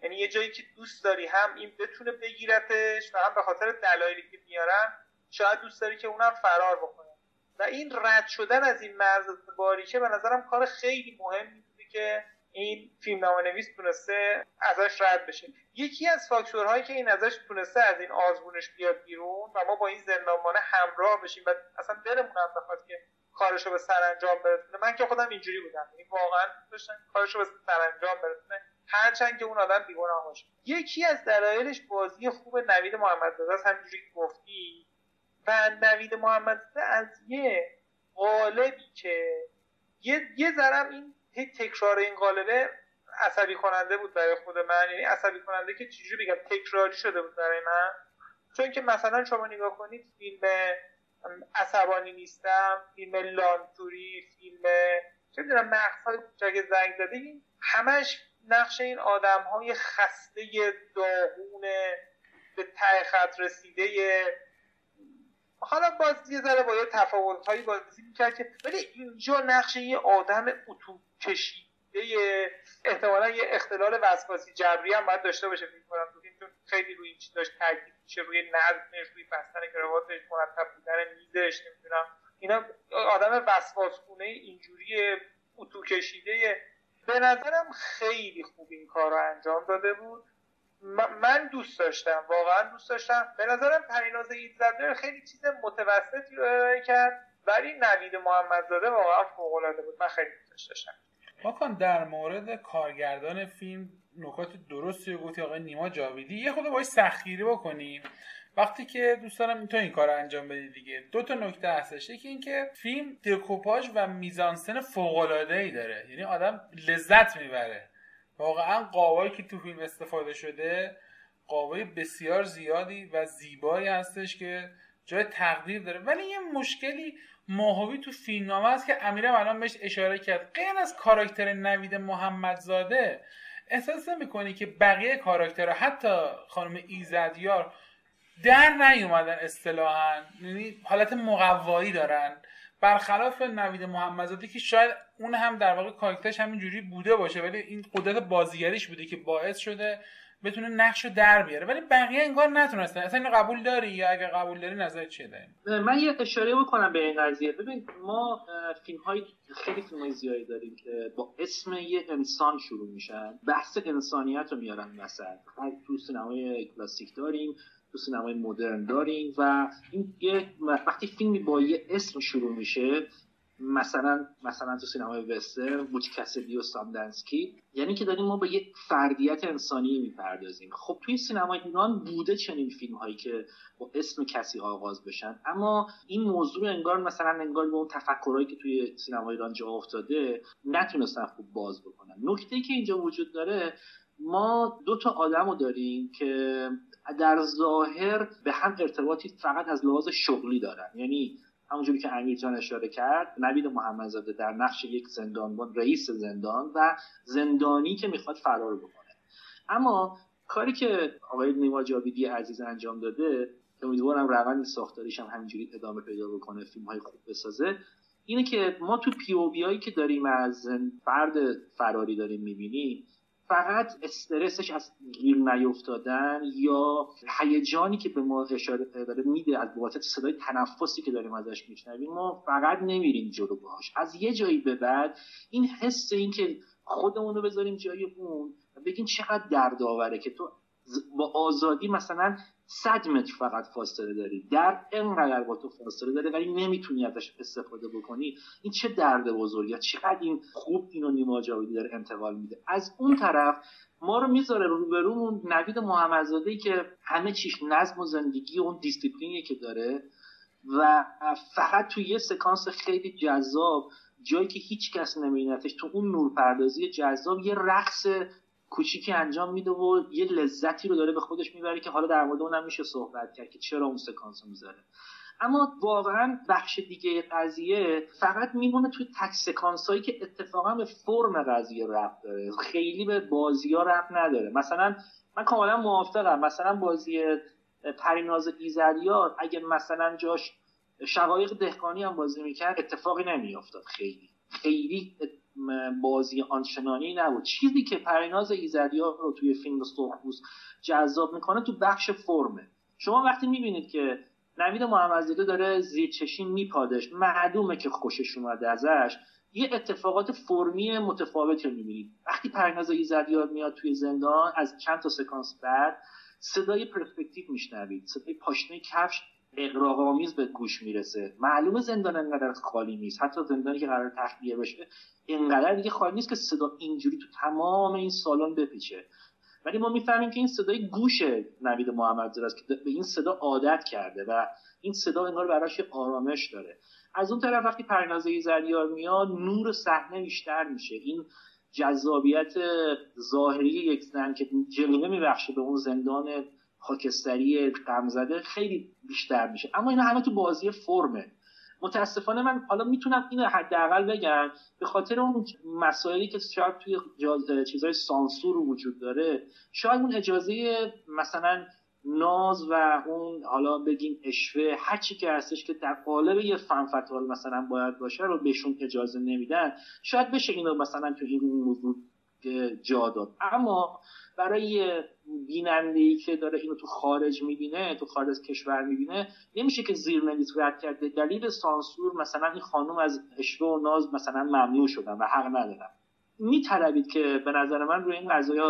یعنی یه جایی که دوست داری هم این بتونه بگیرتش و هم به خاطر دلایلی که میارن شاید دوست داری که اونم فرار بکنه. و این رد شدن از این مرز باریکه به نظرم کار خیلی مهمی بوده که این فیلم نویس تونسته ازش رد بشه. یکی از فاکتورهایی که این ازش تونسته از این آزمونش بیاد بیرون و ما با این زندانبانه همراه بشیم و اصلا دلمون هم که کارشو به سرانجام برسونه. من که خودم اینجوری بودم. یعنی واقعا داشتم کارشو به سرانجام برسونه. هرچند که اون آدم بیگناه باشه. یکی از دلایلش بازی خوب نوید محمدزاده است. همینجوری گفتی. و نوید محمدزاده از یه قالبی که یه یه ذرم این تکرار این قالبه عصبی کننده بود برای خود من. یعنی عصبی کننده که چجوری بگم تکراری شده بود برای من. چون که مثلا شما نگاه کنید فیلم عصبانی نیستم فیلم لانتوری فیلم چه می‌دونم مغزهای کوچک زنگ زده. این همش نقش این آدم های خسته داغون به ته خط رسیده. حالا باز یه ذره با یه تفاوت هایی بازی می‌کرد که ولی اینجا نقش یه آدم اتو کشیده احتمالا یه اختلال وسواسی جبری هم باید داشته باشه فکر کنم چون خیلی روی این داشت تاکید میشه روی نظمش روی بستن کراواتش مرتب بودن میزش نمی‌دونم. اینا آدم وسواس خونه اینجوری اتو کشیده. به نظرم خیلی خوب این کار رو انجام داده بود. من دوست داشتم واقعا دوست داشتم. به نظرم پریناز ایزدر خیلی چیز متوسطی رو کرد ولی نوید محمدزاده واقعا فوق العاده بود. من خیلی دوست داشتم. کن در مورد کارگردان فیلم نکات درستی گفتی آقای نیما جاویدی. یه خود باید سختگیری بکنیم. وقتی که دوست دارم تو این کار رو انجام بدی دیگه. دو تا نکته هستش. یکی اینکه فیلم دکوپاژ و میزانسن فوق العاده ای داره. یعنی آدم لذت می‌بره. واقعا قاوایی که تو فیلم استفاده شده قاوای بسیار زیادی و زیبایی هستش که جای تقدیر داره. ولی یه مشکلی ماهوی تو فیلمنامه است که امیرم الان بهش اشاره کرد. غیر از کاراکتر نوید محمدزاده احساس نمی‌کنی که بقیه کاراکترها حتی خانم ایزدیار در نیومدن اصطلاحا یعنی حالت مقوایی دارن. برخلاف نوید محمدزاده که شاید اون هم در واقع کاراکترش همینجوری بوده باشه ولی این قدرت بازیگریش بوده که باعث شده بتونه نقش رو در بیاره. ولی بقیه انگار نتونستن. اصلا اینو قبول داری؟ یا اگه قبول داری نظر چیه داریم من یه اشاره بکنم به این قضیه. ببین ما فیلم های خیلی فیلم های زیادی داریم که با اسم یه انسان شروع میشن. بحث انسانیت رو میارن وسط. تو سینمای کلاسیک داریم تو سینمای مدرن داریم و این یه وقتی فیلمی با یه اسم شروع میشه مثلا مثلا تو سینمای وسترن بوچ کسیدی و ساندنس کید. یعنی که داریم ما به یک فردیت انسانی می‌پردازیم. خب توی سینمای ایران بوده چنین فیلم هایی که با اسم کسی آغاز بشن. اما این موضوع انگار مثلا انگار به اون تفکرهایی که توی سینما ایران جا افتاده نتونستن خوب باز بکنن. نکته که اینجا وجود داره ما دو تا آدم رو داریم که در ظاهر به هم ارتباطی فقط از لحاظ شغلی دارن. یعنی همونجوری که امیر جان اشاره کرد نوید محمدزاده در نقش یک زندانبان رئیس زندان و زندانی که می‌خواد فرار بکنه. اما کاری که آقای نیما جاویدی عزیز انجام داده که امیدوارم روند ساختاریش هم همینجوری ادامه پیدا بکنه فیلم های خوب بسازه اینه که ما تو پی او هایی که داریم از فرد فراری داریم می‌بینیم فقط استرسش از گیر نیفتادن یا هیجانی که به ما اشاره داره میده از واسطه صدای تنفسی که داریم ازش میشنویم ما فقط نمیریم جلو باش از یه جایی به بعد این حس این که خودمون رو بذاریم جای اون بگین چقدر دردآوره که تو با آزادی مثلا صد متر فقط فاصله داری. در انقدر با تو فاصله داره ولی نمی‌تونی ازش استفاده بکنی. این چه درد بزرگی. چقدر این خوب اینو نیما جاویدی داره انتقال میده. از اون طرف ما رو می‌ذاره روبرومون نوید محمدزاده که همه چیش نظم و زندگی و اون دیسیپلینی که داره و فقط تو یه سکانس خیلی جذاب جایی که هیچ کس نمیبینتش تو اون نورپردازی جذاب یه رقص کوچیکی انجام میده و یه لذتی رو داره به خودش می‌بره که حالا در مورد اونم میشه صحبت کرد که چرا اون سکانس رو می‌ذاره. اما واقعا بخش دیگه قضیه فقط میمونه توی تک سکانس هایی که اتفاقا به فرم قضیه رفت داره. خیلی به بازی ها رفت نداره. مثلا من کاملا موافقم. مثلا بازی پریناز ایزریار اگه مثلا جاش شقایق دهقانی هم بازی می‌کرد اتفاقی نمیافتاد. خیلی خیلی بازی آنچنانی نبود. چیزی که پریناز ایزدیا رو توی فیلم سرخپوست جذاب می‌کنه تو بخش فرمه. شما وقتی می‌بینید که نوید محمدزاده داره زیر چشین میپادش معلومه که خوشش اومده ازش یه اتفاقات فرمی متفاوتی رو می‌بینید. وقتی پریناز ایزدیار میاد توی زندان از چند تا سکانس بعد صدای پرسپکتیو میشنوید صدای پاشنه کفش اقراق‌آمیز به گوش می‌رسه. معلومه زندان انقدر خالی نیست. حتی زندانی که قرار تخلیه بشه انقدر دیگه خالی نیست که صدا اینجوری تو تمام این سالن بپیچه. ولی ما می‌فهمیم که این صدای گوش نوید محمد است که به این صدا عادت کرده و این صدا انگار براش آرامش داره. از اون طرف وقتی پرنازه زریار میاد نور صحنه بیشتر میشه. این جذابیت ظاهری یک زن که جلوه میبخشه به اون زندان خاکستری غمزده خیلی بیشتر میشه. اما اینا همه تو بازی فرمه. متاسفانه من حالا می‌تونم اینو حداقل بگم به خاطر اون مسائلی که شاید توی چیزای سانسور وجود داره شاید اون اجازه مثلا ناز و اون حالا بگیم اشوه هر چی که هستش که در قالب یه فن مثلا باید باشه رو بهشون اجازه نمیدن شاید بشه اینو مثلا تو این موضوع جا داد. اما برای بیننده ای که داره اینو تو خارج می‌بینه تو خارج کشور می‌بینه نمیشه که زیر نویس رد کرده دلیل سانسور مثلا این خانم از اشوه و ناز مثلا ممنوع شدن و حق ندارن. میطلبید که به نظر من روی این قضایی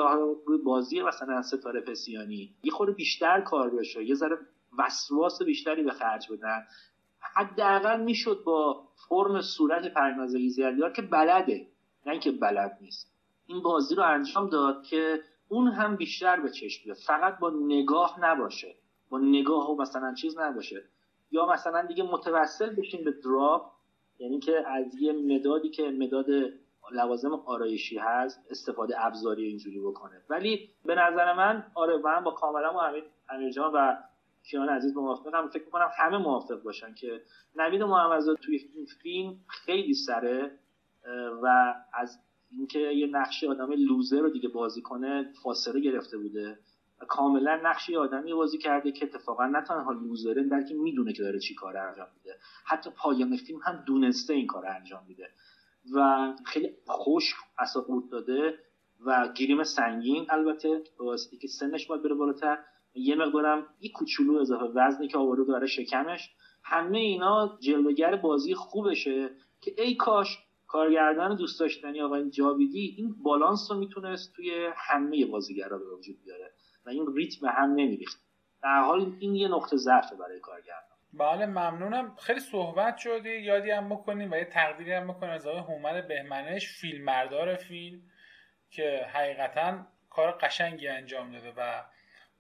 روی بازی مثلا ستاره پسیانی یه خورده بیشتر کار بشه یه ذره وسواس بیشتری به خرج بدن. حداقل می‌شد با فرم صورت پرناز ایزیالیار که بلده. نه اینکه بلد نیست. این بازی رو انجام داد که اون هم بیشتر به چشم بیاد فقط با نگاه نباشه. با نگاه و مثلا چیز نباشه. یا مثلا دیگه متوسل بشین به دراپ یعنی که از یه مدادی که مداد لوازم آرایشی هست استفاده ابزاری اینجوری بکنه. ولی به نظر من آره من با کاملا و امیر, امیر جان و کیان عزیز موافقم. فکر می‌کنم همه موافق باشن که نوید محمدزاده توی فیلم خیلی سره و از اینکه یه نقشی آدم لوزر رو دیگه بازی کنه فاصله گرفته بوده. و کاملا نقشی آدمی بازی کرده که اتفاقا نه تنها لوزره بلکه می‌دونه که داره چی کار انجام میده. حتی پایان فیلم هم دونسته این کار انجام میده. و خیلی خوش اصاب داده و گریم سنگین. البته واسطه که سنش باید بره بالاتر. یه مقدارم یه کوچولو اضافه وزنی که آورده داره شکمش. همه اینا جلوگر بازی خوبشه که ای کاش کارگردان دوست داشتنی آقای جاویدی این بالانس رو می‌تونست توی همه بازیگرا به وجود بیاره و این ریتم هم نمیریخت. در حال این یه نقطه ضعف برای کارگردان. بله ممنونم. خیلی صحبت شدی یادی هم بکنیم و یه تقدیری هم بکنیم از آقای هومن بهمنش فیلم مردار فیلم که حقیقتا کار قشنگی انجام داده و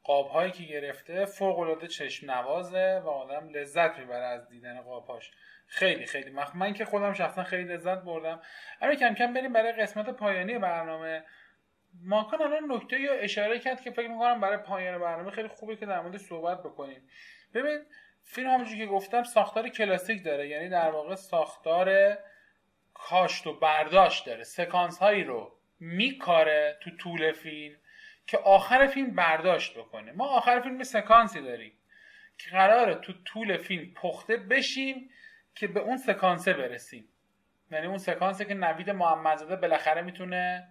قاب هایی که گرفته فوق العاده چشم نوازه و آدم لذت می‌بره از دیدن قابهاش. خیلی خیلی. مخ... من که خودم شخصا خیلی لذت بردم. اما کم کم بریم برای قسمت پایانی برنامه. ماکان الان نکته یا اشاره کرد که فکر می‌کنم برای پایان برنامه خیلی خوبه که در مورد صحبت بکنیم. ببین فیلم همونجوری که گفتم ساختار کلاسیک داره. یعنی در واقع ساختار کاشت و برداشت داره. سکانس هایی رو میکاره تو طول فیلم که آخر فیلم برداشت بکنه. ما آخر فیلم سکانسی داریم که قراره تو طول فیلم پخته بشیم. که به اون سکانسه برسیم. یعنی اون سکانسه که نوید محمدزاده بالاخره می‌تونه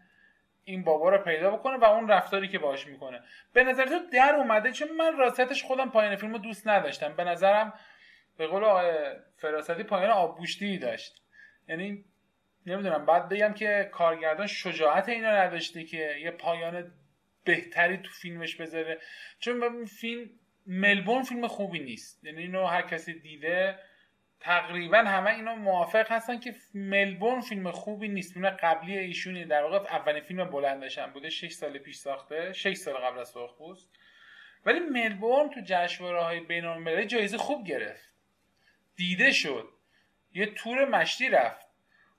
این بابا رو پیدا بکنه و اون رفتاری که باش می‌کنه. به نظر تو در اومده چون من راستش خودم پایان فیلم رو دوست نداشتم. به نظرم به قول آقای فراستی پایان آبگوشتی داشت. یعنی نمی‌دونم بعد بگم که کارگردان شجاعت اینا نداشته که یه پایان بهتری تو فیلمش بذاره. چون فیلم ملبورن فیلم خوبی نیست. یعنی اینو هر کسی دیده تقریبا همه اینا موافق هستن که ملبورن فیلم خوبی نیست. فیلم قبلی ایشونی در واقع اولین فیلم بلندش هم بوده. 6 سال پیش ساخته. 6 سال قبل از سرخپوست ولی ملبورن تو جشنواره های بین جایزه خوب گرفت. دیده شد. یه تور مشتی رفت.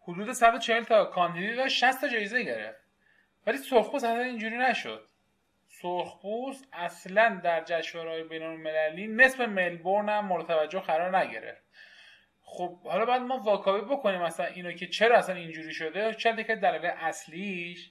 حدود 140 تا کاندیدی داشت. 60 تا جایزه گرفت. ولی سرخپوست اصلا اینجوری نشد. سرخپوست اصلا در جشنواره‌های بین‌المللی نصف ملبورن هم مورد توجه قرار نگرفت. خب حالا باید ما واکاوی بکنیم مثلا اینو که چرا اصلا اینجوری شده چند که دلیل اصلیش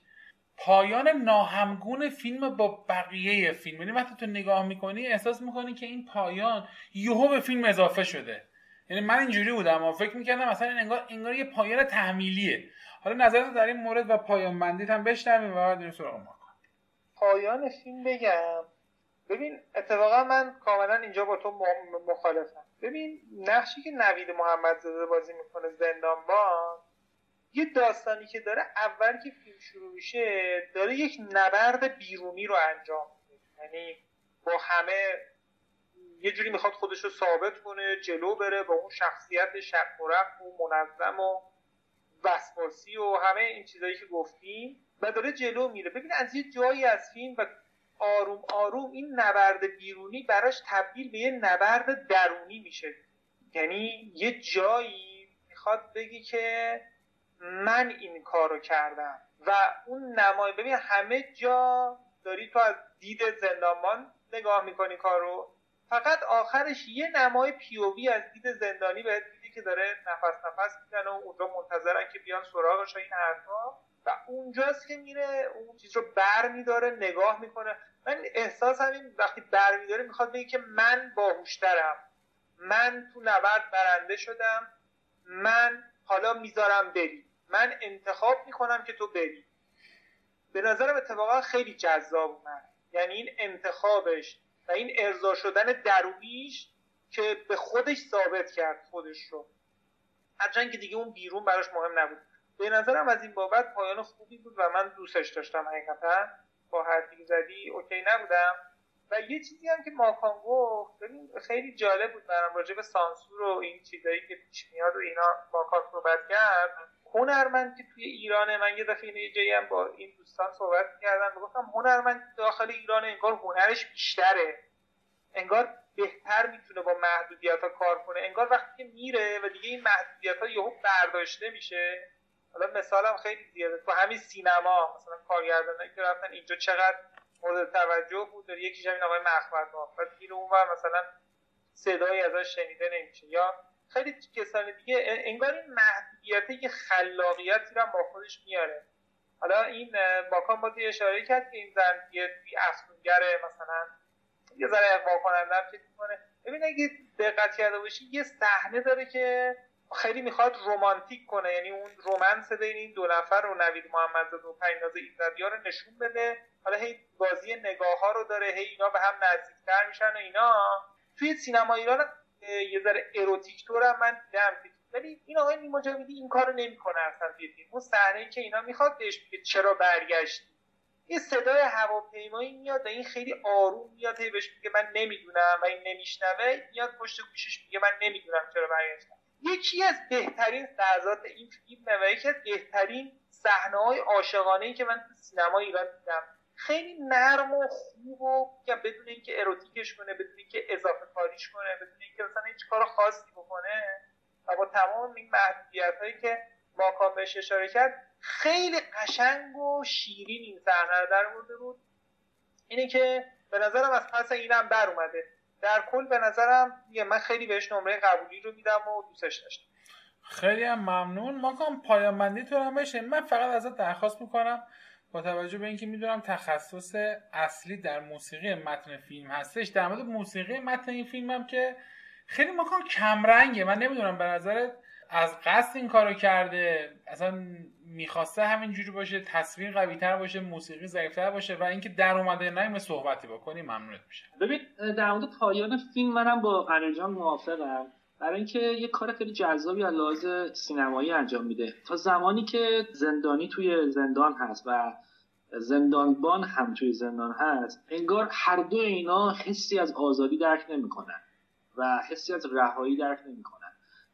پایان ناهمگون فیلم با بقیه فیلم. یعنی وقتی تو نگاه می‌کنی احساس می‌کنی که این پایان یهو به فیلم اضافه شده. یعنی من اینجوری بودم و فکر می‌کردم مثلا این انگار انگار یه پایان تحمیلیه. حالا نظرت در این مورد و پایان بندیت هم بشنویم و بعد سراغ ما پایان فیلم بگم. ببین اتفاقا من کاملا اینجا با تو مخالفم. ببین نقشی که نوید محمدزاده بازی می‌کنه زندانبان یه داستانی که داره اول که فیلم شروع میشه داره یک نبرد بیرونی رو انجام میده. یعنی با همه یه جوری می‌خواد خودش رو ثابت کنه جلو بره با اون شخصیت شک و و منظم و وسواسی و همه این چیزایی که گفتیم و داره جلو میره. ببین از یه جایی از فیلم و آروم آروم این نبرد بیرونی براش تبدیل به یه نبرد درونی میشه. یعنی یه جایی می‌خواد بگی که من این کارو کردم و اون نمای ببین همه جا داری تو از دید زندانبان نگاه می‌کنی کارو. فقط آخرش یه نمای پیووی از دید زندانی بهت میدی که داره نفس نفس می‌زنه و اونجا منتظرن که بیان سراغش این حرفا. و اونجاست که میره اون چیز رو بر میداره نگاه می‌کنه. من احساس این وقتی بر میداره می‌خواد بگه که من باهوشترم. من تو نبرد برنده شدم. من حالا می‌ذارم بری. من انتخاب می‌کنم که تو بری. به نظرم اتفاقا خیلی جذاب اومد. یعنی این انتخابش و این ارضا شدن درونیش که به خودش ثابت کرد خودش رو. هرچند که دیگه اون بیرون براش مهم نبود. به نظرم از این بابت پایان خوبی بود و من دوستش داشتم حقیقتا. با حرفی زدی اوکی نبودم. و یه چیزی هم که ماکان گفت ببین خیلی جالب بود برام راجع به سانسور و این چیزایی که پیش میاد و اینا ماکان صحبت کرد. هنرمند که توی ایرانه من یه دفعه یه جایی هم با این دوستان صحبت کردم گفتم هنرمند داخل ایران انگار هنرش بیشتره. انگار بهتر می‌تونه با محدودیت ها کار کنه. انگار وقتی که میره و دیگه این محدودیت ها یهو برداشته میشه. حالا مثالم خیلی زیاده. تو همین سینما مثلا کارگردانایی که رفتن اینجا چقدر مورد توجه بود؟ داره یکیش همین آقای مخمد و میره اونور مثلا صدایی ازش شنیده نمیشه. یا خیلی کسان دیگه انگار این محدودیت یه خلاقیتی رو با خودش میاره. حالا این باکان بازی اشاره کرد که این زن یه افسونگره مثلا. یه ذره اقوا کننده هم می‌کنه. ببین اگه دقت کرده باشی یه صحنه داره که خیلی می‌خواد رومانتیک کنه یعنی اون رومنس بین این دو نفر رو نوید محمدزاده و پریناز ایزدیا رو نشون بده. حالا هی بازی نگاه ها رو داره هی اینا به هم نزدیکتر میشن و اینا. توی سینما ایران یه ذره اروتیک طور هم من دیدم. ولی این آقای نیما جاویدی این کارو نمی‌کنه اصلا توی فیلم. اون صحنه که اینا می‌خواد بهش بگه چرا برگشتی. یه صدای هواپیمایی میاد و این خیلی آروم میاد هی بهش میگه من نمی‌دونم و این نمیشنوه. میاد پشت گوشش میگه من نمی‌دونم چرا برگشتم. یکی از بهترین لحظات این فیلم و یکی از بهترین صحنه های عاشقانه ای که من تو سینما ایران دیدم. خیلی نرم و خوب و بدون اینکه اروتیکش کنه بدون اینکه اضافه کاریش کنه بدون اینکه مثلا هیچ کار خاصی بکنه و با تمام این محدودیت هایی که ماکان بهش اشاره کرد خیلی قشنگ و شیرین این صحنه در مورد بود اینه که به نظرم از پس اینم بر اومده. در کل به نظرم من خیلی بهش نمره قبولی رو میدم و دوستش داشتم. خیلی هم ممنون. ماکان پایان بندی تو هم بشه من فقط ازت درخواست می‌کنم با توجه به اینکه می‌دونم تخصص اصلی در موسیقی متن فیلم هستش. در مورد موسیقی متن این فیلم هم که خیلی ماکان کمرنگه. من نمی‌دونم به نظرت از قصد این کارو کرده اصلا می‌خواسته همینجوری باشه تصویر قوی تر باشه موسیقی ضعیفتر باشه و اینکه در اومده نایم صحبتی بکنی ممنونت میشه ببین در مورد پایان فیلم منم با قنرجان موافقم. برای اینکه یه کار خیلی جذابی از لحاظ سینمایی انجام میده. تا زمانی که زندانی توی زندان هست و زندانبان هم توی زندان هست انگار هر دو اینا حسی از آزادی درک نمی‌کنن و حسی از رهایی درک نمی‌کنن.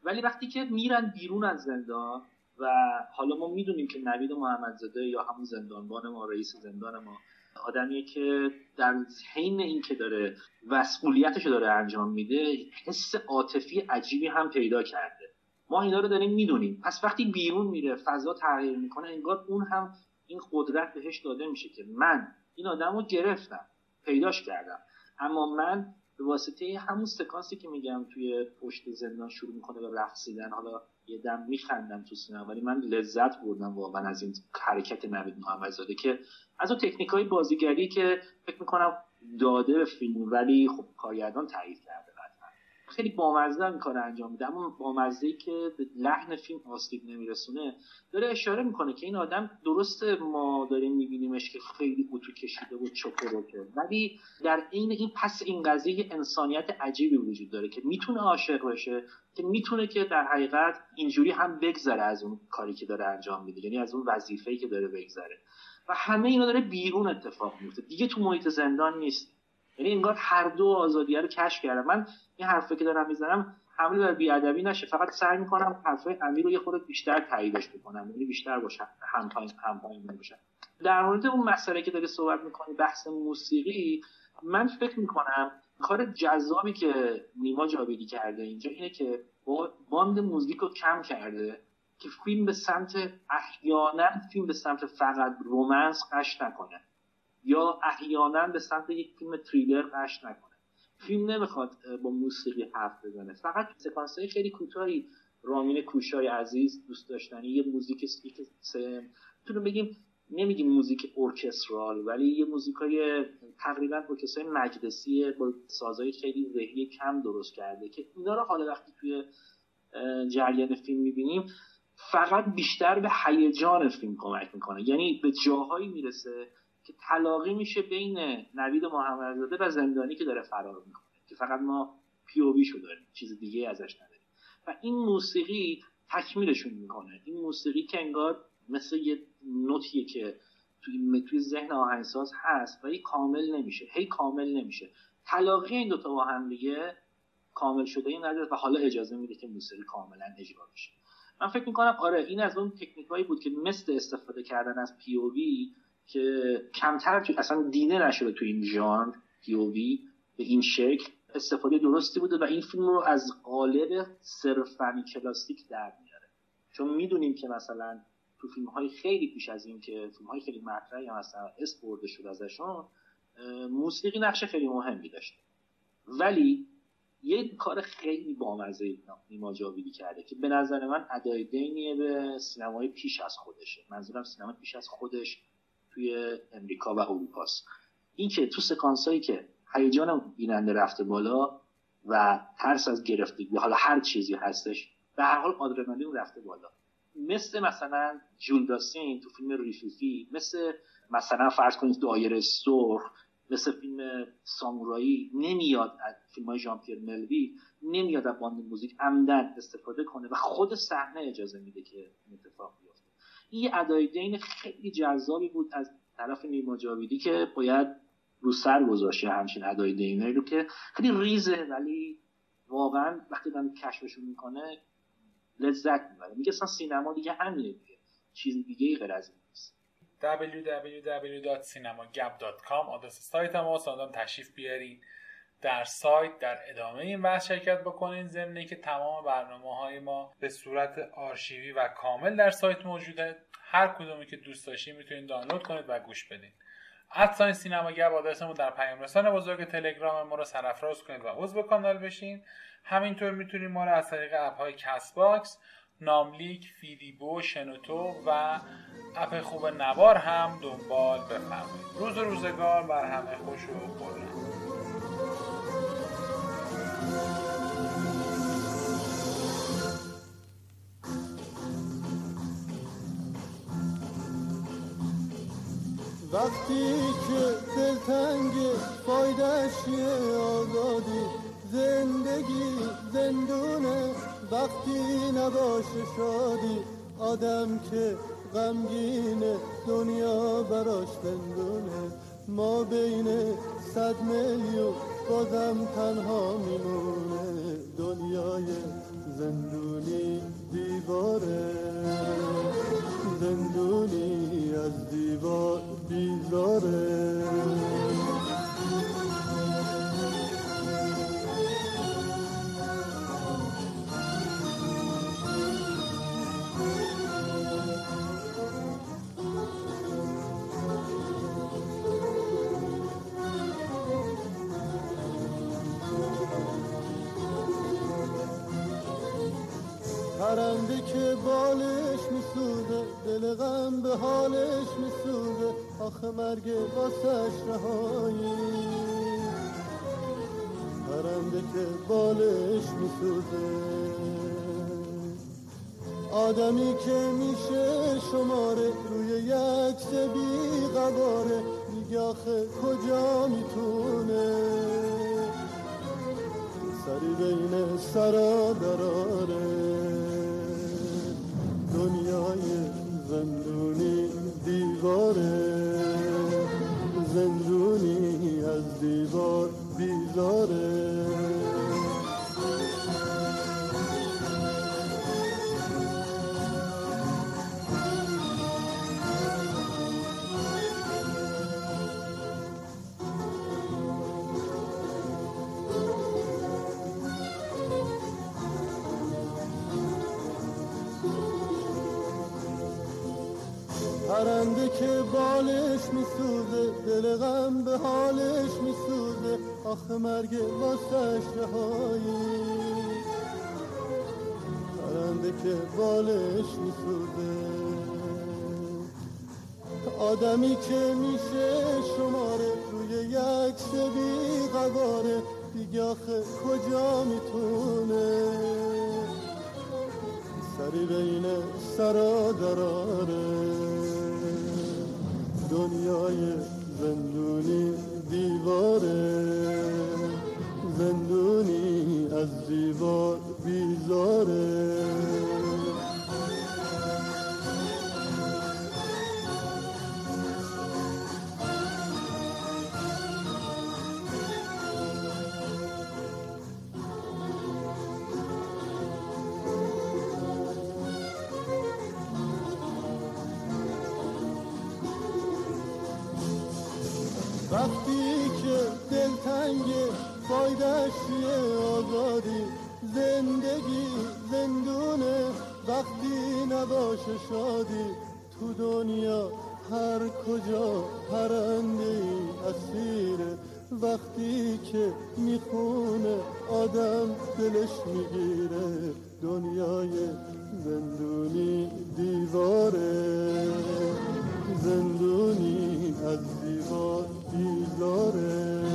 ولی وقتی که میرن بیرون از زندان و حالا ما می‌دونیم که نوید محمدزاده یا همون زندانبان ما رئیس زندان ما آدمیه که در حین اینکه داره مسئولیتش داره انجام میده حس عاطفی عجیبی هم پیدا کرده. ما اینا رو داریم می‌دونیم. پس وقتی بیرون میره فضا تغییر می‌کنه انگار اون هم این قدرت بهش داده میشه که من این آدم رو گرفتم پیداش کردم. اما من به واسطه همون سکانسی که میگم توی پشت زندان شروع می‌کنه به رقصیدن حالا یه دم میخندم تو سینما ولی من لذت بردم واقعا از این حرکت نوید محمدزاده که از اون تکنیک های بازیگری که فکر می‌کنم داده به فیلم ولی خب کارگردان تایید کرده. خیلی بامزه این کار انجام میده. اما بامزه ای که به لحن فیلم آسیب نمیرسونه داره اشاره می‌کنه که این آدم درست ما داریم میبینیمش که خیلی اتو کشیده و چپروکه ولی در عین این پس این قضیه انسانیت عجیبی وجود داره که می‌تونه عاشق بشه که می‌تونه که در حقیقت اینجوری هم بگذره از اون کاری که داره انجام میده یعنی از اون وظیفه‌ای که داره بگذره. و همه اینا داره بیرون اتفاق میفته دیگه تو محیط زندان نیست. یعنی انگار هر دو آزادیه رو کشف کردم من این حرفی که دارم می‌زنم حمله بر بیادبی نشه. فقط سعی می‌کنم حرفای امیر رو یه خورده بیشتر تاییدش بکنم. یعنی بیشتر باشه هم پایین باشه. در مورد اون مسئله که داری صحبت می‌کنی بحث موسیقی من فکر می‌کنم کار جذابی که نیما جاویدی کرده اینجا اینه که باند موزیک رو کم کرده که فیلم به سمت احیانا فیلم به سمت فقط رومنس قش نکنه. یا احیانا به سمت یک فیلم تریلر قش نکنه. فیلم نمی‌خواد با موسیقی حرف بزنه. فقط سکانس های خیلی کوتاهی. رامین کوشای عزیز دوست داشتنی یه موزیک می‌تونیم بگیم نمیگیم موزیک ارکسترال ولی یه موزیک های تقریبا ارکسترای مجلسی با سازهای خیلی ذهنی کم درست کرده که اینا رو حالا وقتی توی جریان فیلم می‌بینیم فقط بیشتر به هیجان فیلم کمک می‌کنه. یعنی به جاهایی می‌رسه که تلاقی میشه بین نوید محمدزاده و زندانی که داره فرار می‌کنه که فقط ما پی او شو داریم چیز دیگه ازش نداریم. و این موسیقی تکمیلشون می‌کنه. این موسیقی که انگار مثل یه نوتیه که توی, توی ذهن آهنگساز هست ولی کامل نمیشه هی کامل نمیشه. تلاقی این دوتا با هم دیگه کامل شده این نداره و حالا اجازه میده که موسیقی کاملا اجرا بشه. من فکر می‌کنم آره این از اون تکنیک بود که مثل استفاده کردن از پی او که کمتر تو اصلا دینه نشده تو این ژانر پیووی به این شکل. استفاده درستی بوده و این فیلم رو از قالب صرفا کلاسیک در میاره. چون می‌دونیم که مثلا تو فیلم های خیلی پیش از این که فیلم های خیلی مطرحی هم مثلا اس برده شد ازشون موسیقی نقش خیلی مهمی داشته. ولی یه کار خیلی بامزه نیما جاویدی کرده که به نظر من ادای دینیه به سینمای پیش از خودشه. منظورم سینما پیش از خودش. توی امریکا و اروپاست. این که تو سکانس هایی که هیجان بیننده رفته بالا و ترس از گرفتگی حالا هر چیزی هستش به هر حال آدرنالین رفته بالا. مثل مثلا ژول داسن تو فیلم ریفیفی مثل مثلا فرض کنید دایره سرخ مثل فیلم سامورایی نمیاد از فیلم های ژان پیر ملویل نمیاد از باند موزیک عمدا استفاده کنه و خود صحنه اجازه میده که این اتفاق بیفته. این ادای دین خیلی جذابی بود از طرف نیما جاویدی که باید رو سر گذاشته همچین ادای دیمه رو که خیلی ریزه ولی واقعا وقتی من کشفشون می‌کنه لذت می‌بره. میگه اصلا سینما دیگه همینه دیگه. چیز دیگه ای غیر از این نیست. www.cinemagap.com آدرس سایت ما سادان تشریف بیارین در سایت در ادامه این بحث شرکت بکنین. ضمن که تمام برنامه های ما به صورت آرشیوی و کامل در سایت موجوده. هر کدومی که دوست داشتین می‌تونید دانلود کنید و گوش بدین. at sign گپ آدرسمون در پیام رسان بزرگ تلگرام ما رو سرفراز کنید و عضو کانال بشین. همینطور می‌تونید ما رو از طریق app های Castbox ناملیک فیدیبو شنوتو و app خوب نوار هم دنبال بفرمایید. روز و روزگار بر همه خوش و خرم وقتی که دلتنگ فایدش آزادی زندگی زندونه وقتی نباشه شادی آدم که غمگین دنیا براش زندونه. ما بین صد میلیون بازم تنها میمونه. دنیای زندونی دیواره. زندونی از دیوار بیزاره پرنده که بالش میسوزه دل غم به حالش میسوزه. آخه مرگ واسش رهایی. پرنده که بالش میسوزه. آدمی که میشه شماره روی یک بی قباره میگه آخه کجا می‌تونه؟ سری بین سرا دراره. زندونی دیواره زندونی از دیوار بیزاره. دل غم به حالش میسوزه. آخه مرگ واسش رهایی. پرنده که بالش میسوزه. آدمی که میشه شماره روی یک بی قواره دیگه آخه کجا می‌تونه؟ سری بین سرا دراره دنیای زندونی دیواره زندونی از دیوار بیزاره. نباشه شادی تو دنیا؟ هر کجا پرنده اسیره وقتی که می‌خونه آدم دلش می‌گیره. دنیای زندونی دیواره. زندونی از دیوار بیزاره